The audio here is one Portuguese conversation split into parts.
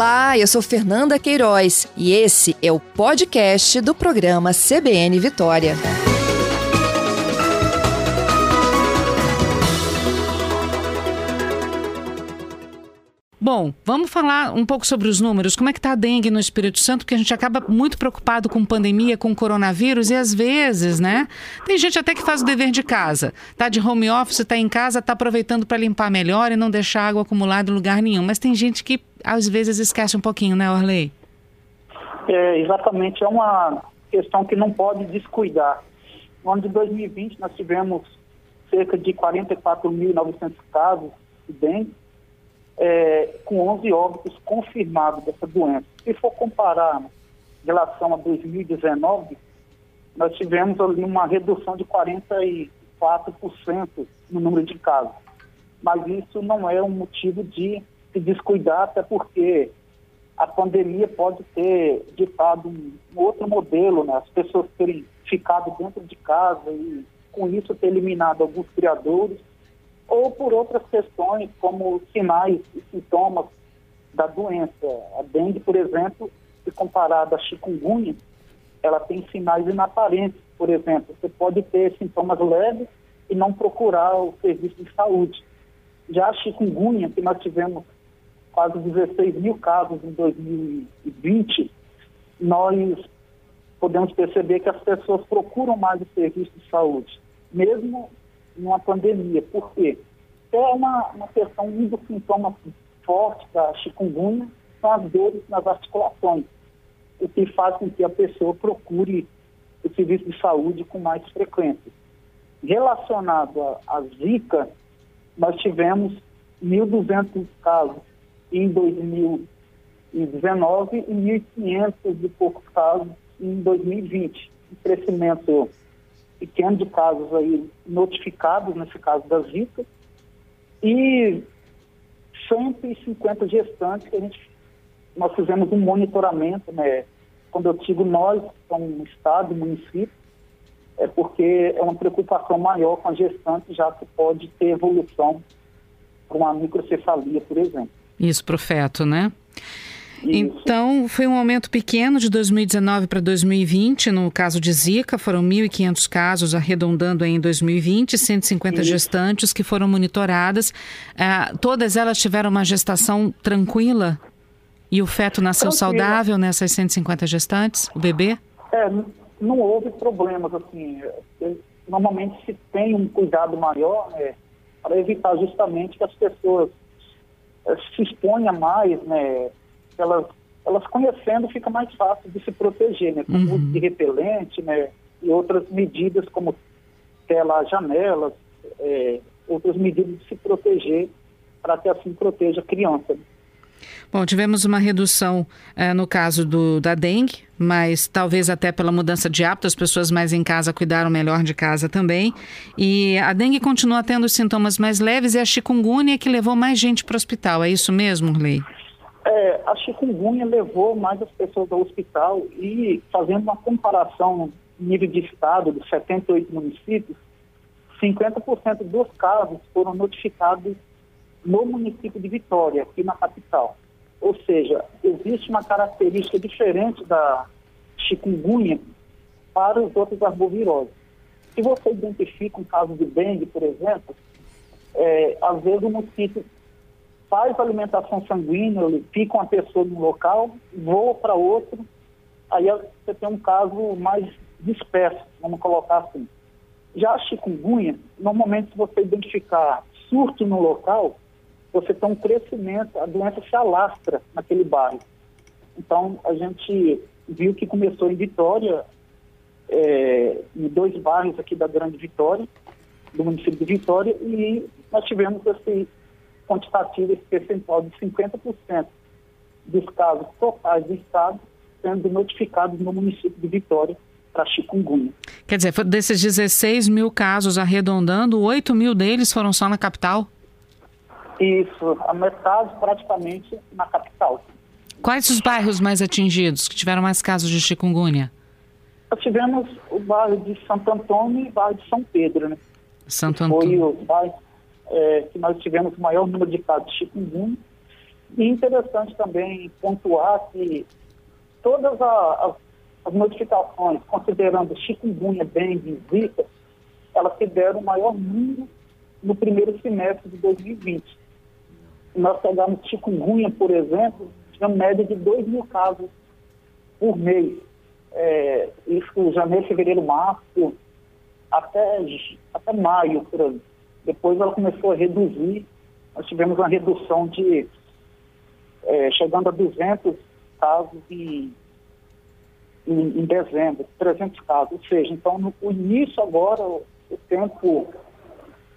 Olá, eu sou Fernanda Queiroz e esse é o podcast do programa CBN Vitória. Bom, vamos falar um pouco sobre os números. Como é que está a dengue no Espírito Santo? Porque a gente acaba muito preocupado com pandemia, com coronavírus e às vezes, né? Tem gente até que faz o dever de casa. Tá de home office, está em casa, está aproveitando para limpar melhor e não deixar água acumulada em lugar nenhum. Mas tem gente que às vezes esquece um pouquinho, né, Orley? É, exatamente. É uma questão que não pode descuidar. No ano de 2020, nós tivemos cerca de 44.900 casos de dengue é, com 11 óbitos confirmados dessa doença. Se for comparar em relação a 2019, nós tivemos ali uma redução de 44% no número de casos. Mas isso não é um motivo de se descuidar, até porque a pandemia pode ter ditado um, outro modelo, né? as pessoas terem ficado dentro de casa e com isso ter eliminado alguns criadores ou por outras questões, como sinais e sintomas da doença. A dengue, por exemplo, se comparada à chikungunya, ela tem sinais inaparentes, por exemplo. Você pode ter sintomas leves e não procurar o serviço de saúde. Já a chikungunya, que nós tivemos quase 16 mil casos em 2020, nós podemos perceber que as pessoas procuram mais o serviço de saúde, mesmo numa pandemia. Por quê? É uma, uma questão, um dos sintomas fortes da chikungunya são as dores nas articulações, o que faz com que a pessoa procure o serviço de saúde com mais frequência. Relacionado à Zika, nós tivemos 1.200 casos em 2019 e 1.500 e poucos casos em 2020. Um crescimento pequeno de casos aí notificados, nesse caso da Zika, e 150 gestantes que a gente, nós fizemos um monitoramento, né? Quando eu digo nós, como Estado, município, é porque é uma preocupação maior com a gestante, já que pode ter evolução para uma microcefalia, por exemplo. Isso, profeto, né? Então, foi um aumento pequeno de 2019 para 2020. No caso de Zika, foram 1.500 casos, arredondando em 2020, 150 Isso. gestantes que foram monitoradas. Uh, todas elas tiveram uma gestação tranquila? E o feto nasceu Tranquila. saudável nessas 150 gestantes, o bebê? É, não houve problemas, assim. É, normalmente se tem um cuidado maior, né, para evitar justamente que as pessoas se exponham mais, né, elas, elas conhecendo fica mais fácil de se proteger, né? Com uhum. uso de repelente, né? E outras medidas como tela janelas, é, outras medidas de se proteger para que assim proteja a criança. Bom, tivemos uma redução é, no caso do, da dengue, mas talvez até pela mudança de hábito, as pessoas mais em casa cuidaram melhor de casa também. E a dengue continua tendo sintomas mais leves e a chikungunya que levou mais gente para o hospital. É isso mesmo, Lei? É, a chikungunya levou mais as pessoas ao hospital e, fazendo uma comparação nível de estado dos 78 municípios, 50% dos casos foram notificados no município de Vitória, aqui na capital. Ou seja, existe uma característica diferente da chikungunya para os outros arboviroses. Se você identifica um caso de dengue, por exemplo, é, às vezes o município faz alimentação sanguínea, fica uma pessoa no local, voa para outro, aí você tem um caso mais disperso, vamos colocar assim. Já a chikungunya, normalmente se você identificar surto no local, você tem um crescimento, a doença se alastra naquele bairro. Então, a gente viu que começou em Vitória, é, em dois bairros aqui da Grande Vitória, do município de Vitória, e nós tivemos esse quantitativo, esse percentual de 50% dos casos totais do Estado sendo notificados no município de Vitória para chikungunya. Quer dizer, desses 16 mil casos arredondando, 8 mil deles foram só na capital? Isso, a metade praticamente na capital. Quais os bairros mais atingidos, que tiveram mais casos de chikungunya? Nós tivemos o bairro de Santo Antônio e o bairro de São Pedro, né? Santo Antônio. Foi o bairro é, que nós tivemos o maior número de casos de chikungunya. E interessante também pontuar que todas as, as modificações, considerando chikungunya, dengue e zika, elas tiveram maior número no primeiro semestre de 2020. Nós pegarmos chikungunya, por exemplo, tinha média de 2 mil casos por mês. É, isso janeiro, fevereiro, março, até, até maio, por. Depois ela começou a reduzir, nós tivemos uma redução de é, chegando a 200 casos em, em, em, dezembro, 300 casos. Ou seja, então no o início agora, o, tempo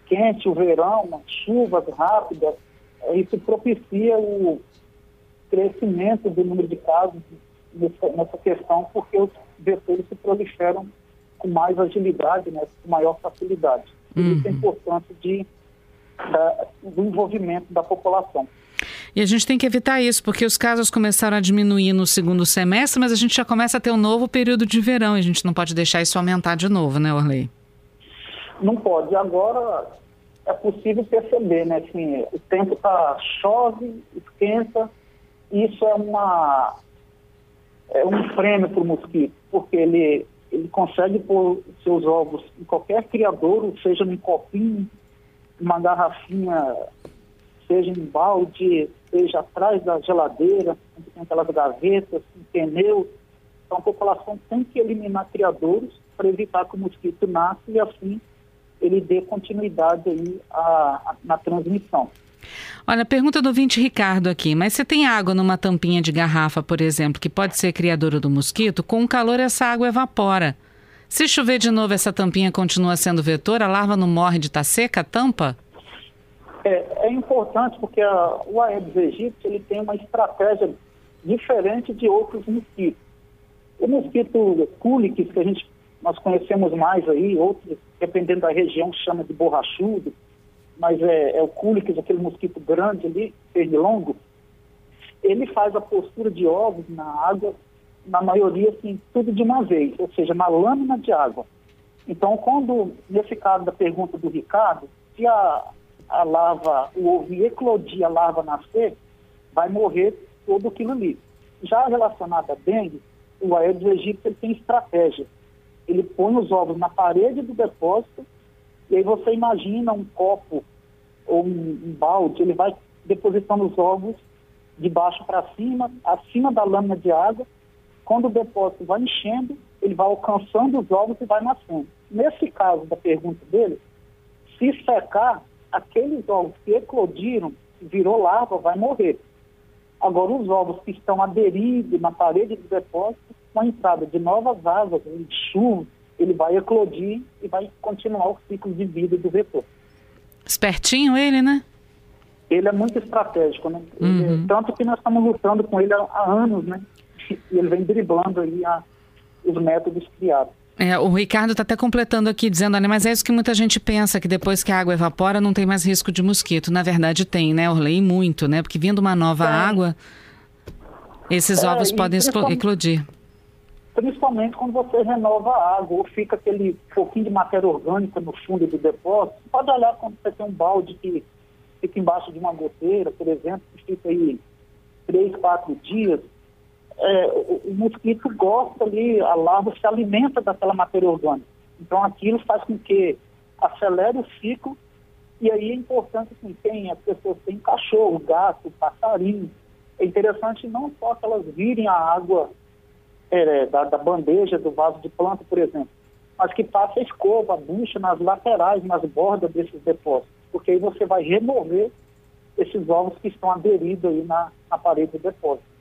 quente, o verão, chuvas rápidas, isso propicia o crescimento do número de casos nessa, questão, porque os vetores se proliferam com mais agilidade, né, com maior facilidade. Uhum. Isso é importante de, da, do envolvimento da população. E a gente tem que evitar isso, porque os casos começaram a diminuir no segundo semestre, mas a gente já começa a ter um novo período de verão e a gente não pode deixar isso aumentar de novo, né, Orley? Não pode. Agora é possível perceber, né? Assim, o tempo tá chove, esquenta. Isso é uma é um prêmio para o mosquito, porque ele ele consegue pôr seus ovos em qualquer criador, seja num copinho, uma garrafinha, seja em balde, seja atrás da geladeira, tem aquelas gavetas, um pneu. Então a população tem que eliminar criadores para evitar que o mosquito nasça e assim ele dê continuidade aí a, a, na transmissão. Olha, pergunta do ouvinte Ricardo aqui, mas você tem água numa tampinha de garrafa, por exemplo, que pode ser criadora do mosquito, com o calor essa água evapora. Se chover de novo, essa tampinha continua sendo vetor, a larva não morre de estar tá seca, a tampa? É, é importante porque a, o Aedes aegypti ele tem uma estratégia diferente de outros mosquitos. O mosquito Culex, que a gente, nós conhecemos mais aí, outros, dependendo da região, chama de borrachudo, mas é, é o Culex, aquele mosquito grande ali, pernilongo, ele faz a postura de ovos na água, na maioria, assim, tudo de uma vez, ou seja, na lâmina de água. Então, quando, nesse caso da pergunta do Ricardo, se a, a larva, o ovo eclodir, a larva nascer, vai morrer todo aquilo ali. Já relacionado à dengue, o Aedes aegypti tem estratégia. Ele põe os ovos na parede do depósito e aí você imagina um copo ou um, um balde, ele vai depositando os ovos de baixo para cima, acima da lâmina de água. Quando o depósito vai enchendo, ele vai alcançando os ovos e vai nascendo. Nesse caso da pergunta dele, se secar, aqueles ovos que eclodiram, virou larva, vai morrer. Agora, os ovos que estão aderidos na parede do depósito, com a entrada de novas águas, de chuva, ele vai eclodir e vai continuar o ciclo de vida do vetor. Espertinho ele, né? Ele é muito estratégico, né? Uhum. tanto que nós estamos lutando com ele há, anos, né? E ele vem driblando aí a, os métodos criados. É, o Ricardo está até completando aqui, dizendo, mas é isso que muita gente pensa, que depois que a água evapora não tem mais risco de mosquito. Na verdade tem, né, Orley? Muito, né? Porque vindo uma nova é. água, esses é, ovos podem eclodir. Principalmente quando você renova a água ou fica aquele pouquinho de matéria orgânica no fundo do depósito. Pode olhar quando você tem um balde que fica embaixo de uma goteira, por exemplo, que fica aí três, quatro dias, é, o, mosquito gosta ali, a larva se alimenta daquela matéria orgânica. Então aquilo faz com que acelere o ciclo e aí é importante assim, tem, as pessoas têm cachorro, gato, passarinho. É interessante não só que elas virem a água é, da, da, bandeja, do vaso de planta, por exemplo, mas que passe a escova, a bucha nas laterais, nas bordas desses depósitos, porque aí você vai remover esses ovos que estão aderidos aí na, na parede do depósito.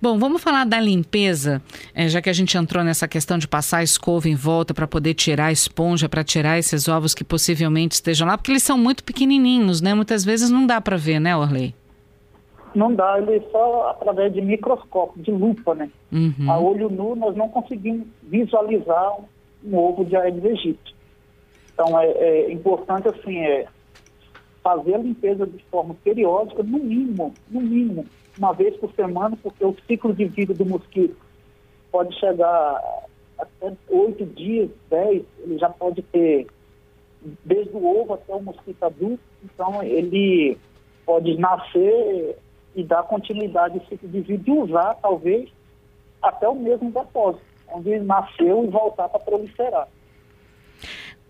Bom, vamos falar da limpeza, é, já que a gente entrou nessa questão de passar a escova em volta para poder tirar a esponja, para tirar esses ovos que possivelmente estejam lá, porque eles são muito pequenininhos, né? Muitas vezes não dá para ver, né, Orley? Não dá, ele só através de microscópio, de lupa, né? Uhum. A olho nu nós não conseguimos visualizar um, um ovo de Aedes aegypti. Então é, é importante assim, é fazer a limpeza de forma periódica, no mínimo, no mínimo, uma vez por semana, porque o ciclo de vida do mosquito pode chegar até oito dias, dez, ele já pode ter desde o ovo até o mosquito adulto, então ele pode nascer e dar continuidade ao ciclo de usar, talvez, até o mesmo depósito, onde ele nasceu e voltar para proliferar.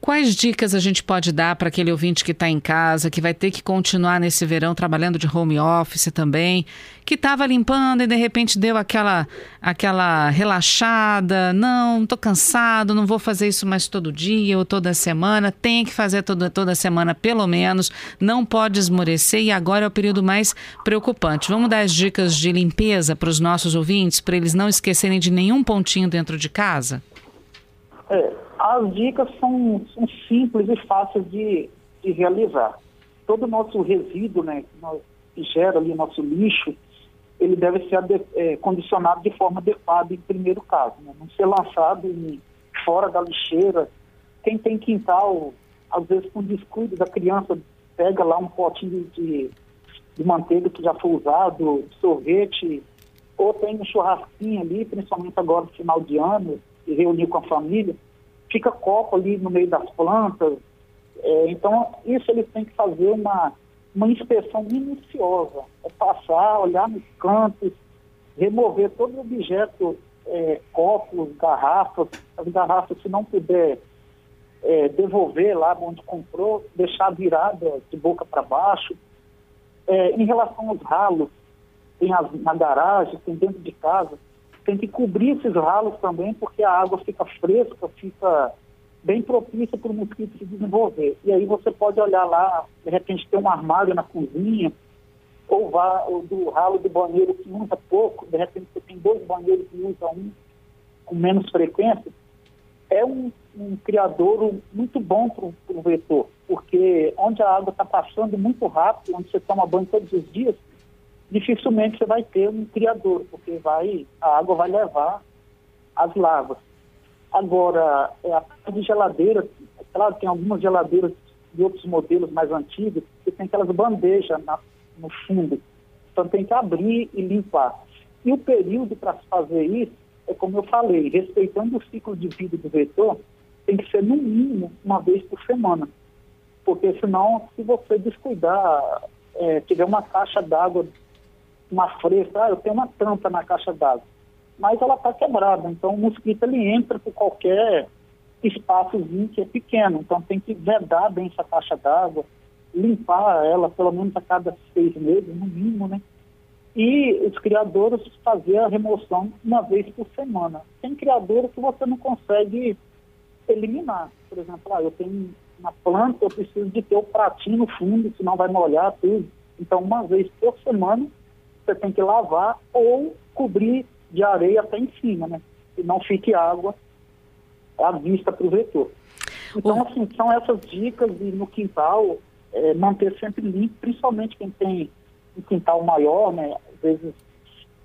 Quais dicas a gente pode dar para aquele ouvinte que está em casa, que vai ter que continuar nesse verão trabalhando de home office também, que estava limpando e de repente deu aquela, aquela relaxada, não, estou cansado, não vou fazer isso mais todo dia ou toda semana, tem que fazer toda, toda semana pelo menos, não pode esmorecer e agora é o período mais preocupante. Vamos dar as dicas de limpeza para os nossos ouvintes, para eles não esquecerem de nenhum pontinho dentro de casa? É as dicas são, são simples e fáceis de, de realizar. Todo o nosso resíduo, né, que gera ali nosso lixo, ele deve ser é, condicionado de forma adequada em primeiro caso, né? não ser lançado em, fora da lixeira. Quem tem quintal, às vezes com descuido da criança, pega lá um potinho de, de manteiga que já foi usado, sorvete, ou tem um churrasquinho ali, principalmente agora no final de ano, e reunir com a família fica copo ali no meio das plantas. É, então, isso eles têm que fazer uma, uma inspeção minuciosa, é passar, olhar nos cantos, remover todo objeto, é, copos, garrafas, as garrafas, se não puder é, devolver lá onde comprou, deixar virada de boca para baixo. É, em relação aos ralos, tem as, na garagem, tem dentro de casa, tem que cobrir esses ralos também, porque a água fica fresca, fica bem propícia para o mosquito se desenvolver. E aí você pode olhar lá, de repente tem um armário na cozinha, ou, vá, do ralo do banheiro que usa pouco, de repente você tem dois banheiros que usam um com menos frequência, é um, um criador muito bom para o vetor, porque onde a água está passando muito rápido, onde você toma banho todos os dias, dificilmente você vai ter um criador, porque vai, a água vai levar as larvas. Agora, é a parte de geladeira, claro, tem algumas geladeiras de outros modelos mais antigos que tem aquelas bandejas na, no fundo. Então tem que abrir e limpar. E o período para se fazer isso é como eu falei, respeitando o ciclo de vida do vetor, tem que ser no mínimo uma vez por semana. Porque senão, se você descuidar, é, tiver uma caixa d'água uma fresca, ah, eu tenho uma tampa na caixa d'água, mas ela está quebrada, então o mosquito ele entra por qualquer espaçozinho que é pequeno, então tem que vedar bem essa caixa d'água, limpar ela pelo menos a cada seis meses, no mínimo, né? E os criadores fazer a remoção uma vez por semana. Tem criadores que você não consegue eliminar. Por exemplo, ah, eu tenho uma planta, eu preciso de ter o pratinho no fundo, senão vai molhar tudo. Então, uma vez por semana, você tem que lavar ou cobrir de areia até em cima, né? E não fique água à vista para o vetor. Então, assim, são essas dicas e no quintal, é, manter sempre limpo, principalmente quem tem um quintal maior, né? Às vezes,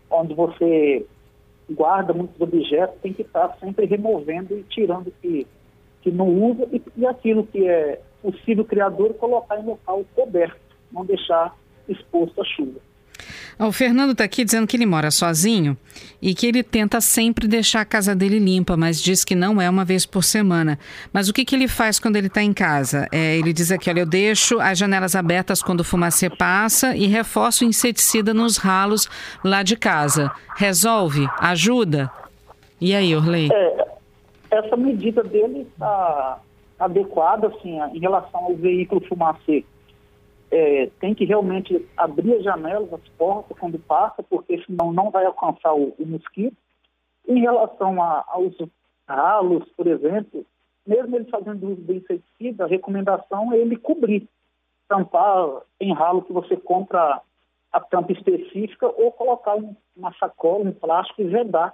onde você guarda muitos objetos, tem que estar sempre removendo e tirando o que, que não usa e, e aquilo que é possível criador colocar em local coberto, não deixar exposto à chuva. O Fernando está aqui dizendo que ele mora sozinho e que ele tenta sempre deixar a casa dele limpa, mas diz que não é uma vez por semana. Mas o que, que ele faz quando ele está em casa? É, ele diz aqui: olha, eu deixo as janelas abertas quando o fumacê passa e reforço o inseticida nos ralos lá de casa. Resolve? Ajuda? E aí, Orley? É, essa medida dele está adequada assim, em relação ao veículo fumacê é, tem que realmente abrir as janelas, as portas quando passa, porque senão não vai alcançar o, o mosquito. Em relação a, aos ralos, por exemplo, mesmo ele fazendo uso de inseticida, a recomendação é ele cobrir, tampar em ralo que você compra a tampa específica ou colocar uma sacola, um plástico e vedar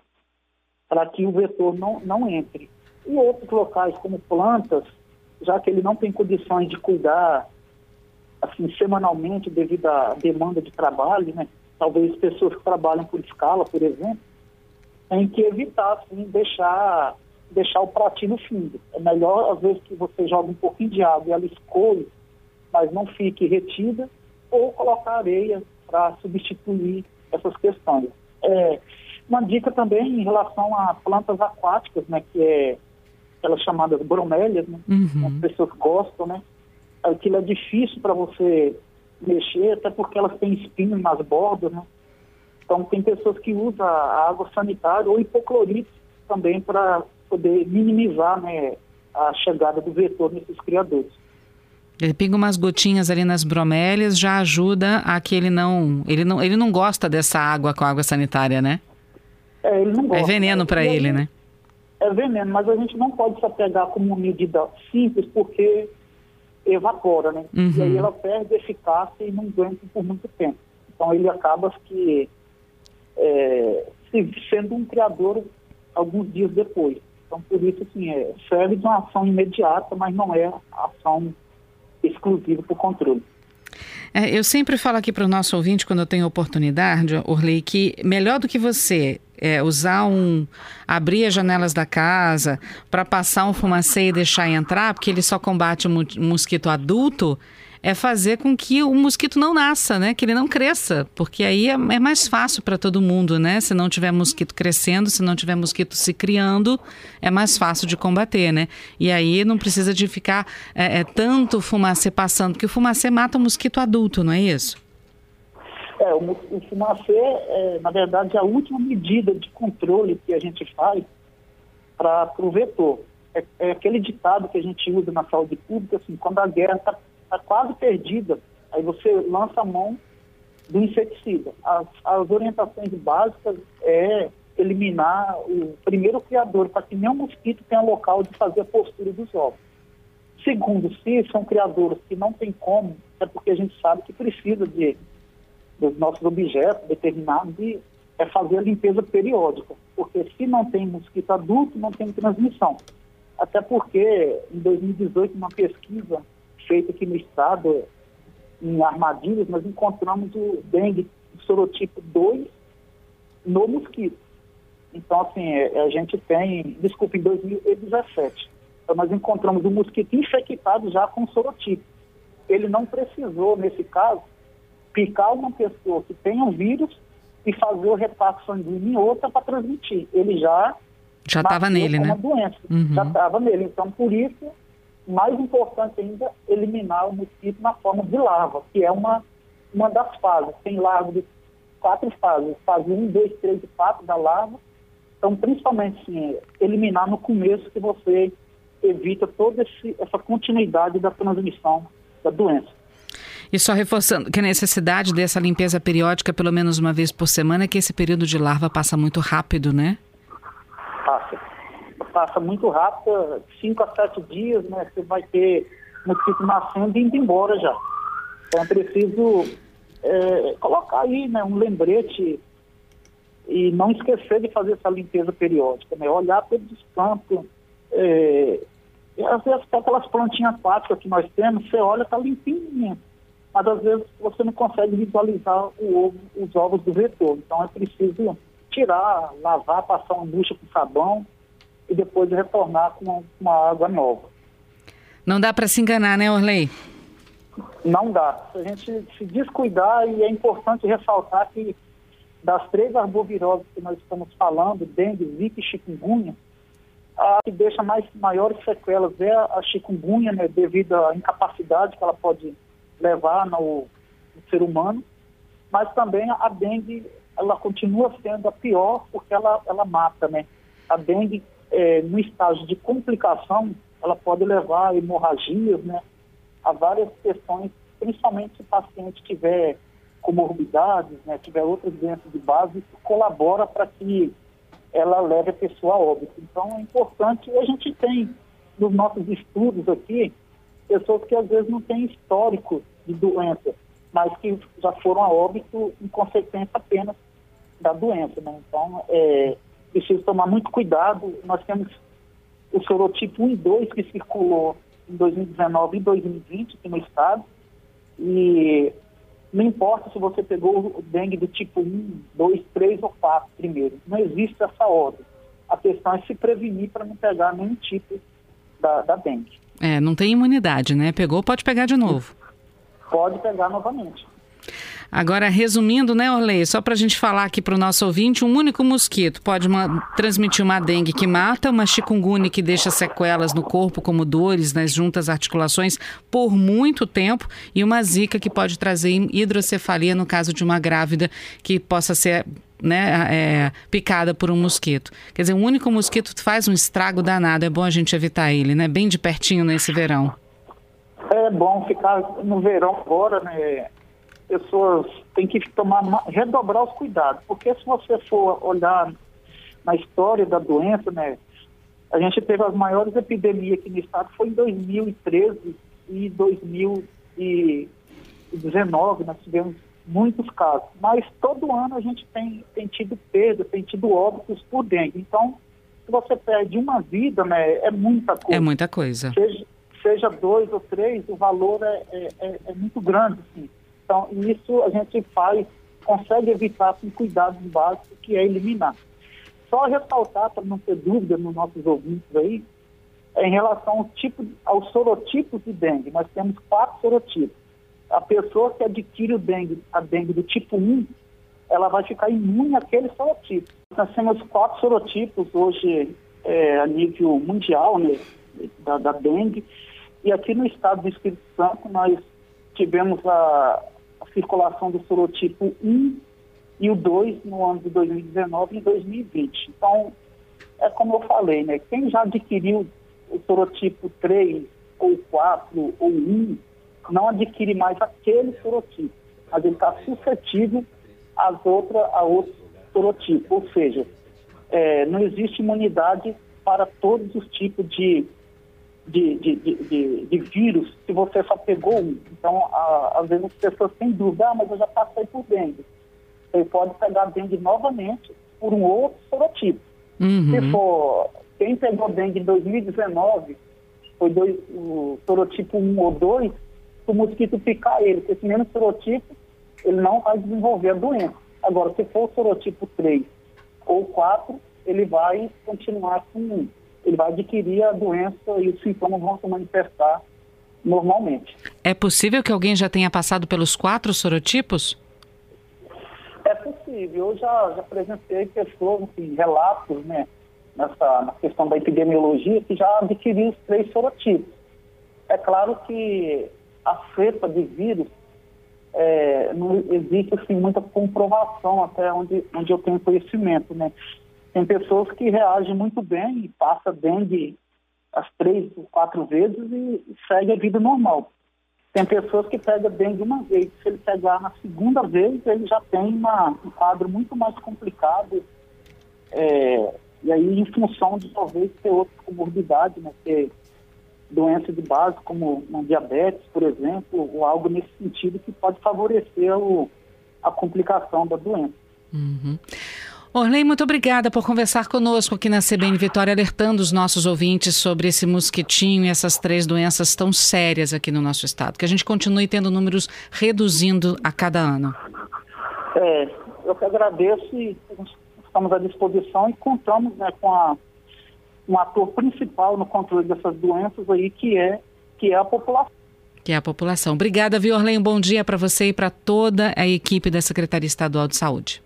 para que o vetor não, não entre. E outros locais, como plantas, já que ele não tem condições de cuidar assim, semanalmente devido à demanda de trabalho, né? talvez pessoas que trabalham por escala, por exemplo, tem que evitar, assim, deixar, deixar o pratinho no fundo. É melhor, às vezes, que você jogue um pouquinho de água e ela escolhe, mas não fique retida, ou colocar areia para substituir essas questões. É, uma dica também em relação a plantas aquáticas, né, que é aquelas chamadas bromélias, né, uhum. as pessoas gostam, né, aquilo é difícil para você mexer, até porque elas têm espinho nas bordas, né? Então, tem pessoas que usam a água sanitária ou hipoclorito também para poder minimizar né, a chegada do vetor nesses criadores. Ele pinga umas gotinhas ali nas bromélias, já ajuda a que ele não, ele não, ele não gosta dessa água com água sanitária, né? É, ele não gosta. É veneno para ele, né? É veneno, mas a gente não pode se apegar como medida simples, porque evapora, né? Uhum. E aí ela perde eficácia e não aguenta por muito tempo. Então ele acaba que é, sendo um criador alguns dias depois. Então por isso assim, é, serve de uma ação imediata, mas não é ação exclusiva para o controle. É, eu sempre falo aqui para o nosso ouvinte, quando eu tenho oportunidade, Orley, que melhor do que você é, usar um. abrir as janelas da casa para passar um fumacê e deixar entrar, porque ele só combate o mosquito adulto, é fazer com que o mosquito não nasça, né? Que ele não cresça, porque aí é, é mais fácil para todo mundo, né? Se não tiver mosquito crescendo, se não tiver mosquito se criando, é mais fácil de combater, né? E aí não precisa de ficar é, é, tanto fumacê passando, porque o fumacê mata o mosquito adulto, não é isso? É, o, o fumacê, é, na verdade, a última medida de controle que a gente faz para o vetor. É, é, aquele ditado que a gente usa na saúde pública, assim, quando a guerra está está quase perdida, aí você lança a mão do inseticida. As, as orientações básicas é eliminar o primeiro criador, para que nenhum mosquito tenha local de fazer a postura dos ovos. Segundo, se são criadores que não tem como, é porque a gente sabe que precisa de dos nossos objetos determinados de é fazer a limpeza periódica, porque se não tem mosquito adulto, não tem transmissão. Até porque em 2018, uma pesquisa feita aqui no estado, em armadilhas, nós encontramos o dengue sorotipo 2 no mosquito. Então, assim, é, a gente tem, desculpa, em 2017, então nós encontramos o mosquito infectado já com sorotipo. Ele não precisou, nesse caso, picar uma pessoa que tem um vírus e fazer o repasse sanguíneo em outra para transmitir. Ele já já estava nele, né? Doença, uhum. Já estava nele. Então, por isso, mais importante ainda, eliminar o mosquito na forma de larva, que é uma, uma das fases. Tem larva de quatro fases, fase 1, 2, 3 e 4 da larva. Então, principalmente, sim, eliminar no começo que você evita toda esse, essa continuidade da transmissão da doença. E só reforçando que a necessidade dessa limpeza periódica, pelo menos uma vez por semana, é que esse período de larva passa muito rápido, né? Passa passa muito rápido, 5 a 7 dias, né? Você vai ter mosquito nascendo e indo embora já. Então é preciso é, colocar aí né, um lembrete e não esquecer de fazer essa limpeza periódica, né? Olhar os campos. É, e às vezes aquelas plantinhas aquáticas que nós temos, você olha, tá limpinho, mas às vezes você não consegue visualizar ovo, os ovos do vetor. Então é preciso tirar, lavar, passar uma bucha com sabão e depois retornar com uma água nova. Não dá para se enganar, né, Orley? Não dá. Se a gente se descuidar, e é importante ressaltar que das três arboviroses que nós estamos falando, dengue, zika e chikungunya, a que deixa mais maiores sequelas é a chikungunya, né, devido à incapacidade que ela pode levar no, no ser humano, mas também a dengue, ela continua sendo a pior porque ela, ela mata, né? A dengue é, no estágio de complicação, ela pode levar a hemorragias, né, a várias questões, principalmente se o paciente tiver comorbidades, né, tiver outras doenças de base, colabora para que ela leve a pessoa a óbito. Então é importante, a gente tem nos nossos estudos aqui, pessoas que às vezes não têm histórico de doença, mas que já foram a óbito em consequência apenas da doença. Né? Então, é, preciso tomar muito cuidado. Nós temos o sorotipo 1 e 2 que circulou em 2019 e 2020 aqui no estado. E não importa se você pegou o dengue do tipo 1, 2, 3 ou 4 primeiro. Não existe essa ordem. A questão é se prevenir para não pegar nenhum tipo da, da dengue. É, não tem imunidade, né? Pegou, pode pegar de novo. Pode pegar novamente. Agora, resumindo, né, Orley, só para a gente falar aqui para o nosso ouvinte, um único mosquito pode uma, transmitir uma dengue que mata, uma chikungunya que deixa sequelas no corpo, como dores nas juntas articulações, por muito tempo, e uma zika que pode trazer hidrocefalia no caso de uma grávida que possa ser né, é, picada por um mosquito. Quer dizer, um único mosquito faz um estrago danado, é bom a gente evitar ele, né? Bem de pertinho nesse verão. É bom ficar no verão agora, né? Pessoas têm que tomar, redobrar os cuidados, porque se você for olhar na história da doença, né? A gente teve as maiores epidemias aqui no estado, foi em 2013 e 2019, nós tivemos muitos casos. Mas todo ano a gente tem, tem tido perda, tem tido óbitos por dengue. Então, se você perde uma vida, né, é muita coisa. É muita coisa. Seja, seja dois ou três, o valor é, é, é, é muito grande. Assim. Então, isso a gente faz, consegue evitar com cuidados básicos, que é eliminar. Só ressaltar, para não ter dúvida nos nossos ouvintes aí, é em relação ao tipo, aos sorotipos de dengue. Nós temos quatro sorotipos a pessoa que adquire o dengue, a dengue do tipo 1, ela vai ficar imune àquele sorotipo. Nós temos quatro sorotipos hoje é, a nível mundial né, da, da, dengue. E aqui no estado do Espírito Santo nós tivemos a, a circulação do sorotipo 1 e o 2 no ano de 2019 e 2020. Então, é como eu falei, né? Quem já adquiriu o sorotipo 3 ou 4 ou 1, não adquire mais aquele sorotipo, mas ele está suscetível às outra, a outro sorotipo. Ou seja, é, não existe imunidade para todos os tipos de, de, de, de, de vírus se você só pegou um. Então, a, às vezes as pessoas têm dúvida, ah, mas eu já passei por dengue. Você pode pegar dengue novamente por um outro sorotipo. Uhum. Se for, quem pegou dengue em 2019, foi dois, o sorotipo 1 ou 2, o mosquito picar ele, porque esse mesmo sorotipo, ele não vai desenvolver a doença. Agora, se for o sorotipo 3 ou 4, ele vai continuar com, ele vai adquirir a doença e os sintomas vão se manifestar normalmente. É possível que alguém já tenha passado pelos quatro sorotipos? É possível. Eu já, já apresentei pessoas, assim, relatos, né, nessa na questão da epidemiologia, que já adquiriu os três sorotipos. É claro que a cepa de vírus, é, não existe assim, muita comprovação até onde, onde eu tenho conhecimento. Né? Tem pessoas que reagem muito bem e passam dengue as três, quatro vezes e, segue a vida normal. Tem pessoas que pegam dengue uma vez. Se ele pegar na segunda vez, ele já tem uma, um quadro muito mais complicado. É, e aí, em função de talvez ter outra comorbidade, né? Ter doença de base, como uma diabetes, por exemplo, ou algo nesse sentido que pode favorecer o, a complicação da doença. Uhum. Orley, muito obrigada por conversar conosco aqui na CBN Vitória, alertando os nossos ouvintes sobre esse mosquitinho e essas três doenças tão sérias aqui no nosso estado. Que a gente continue tendo números reduzindo a cada ano. É, eu que agradeço e estamos à disposição e contamos né, com a um ator principal no controle dessas doenças aí, que é, que é a população. Que é a população. Obrigada, Viorlen. Bom dia para você e para toda a equipe da Secretaria Estadual de Saúde.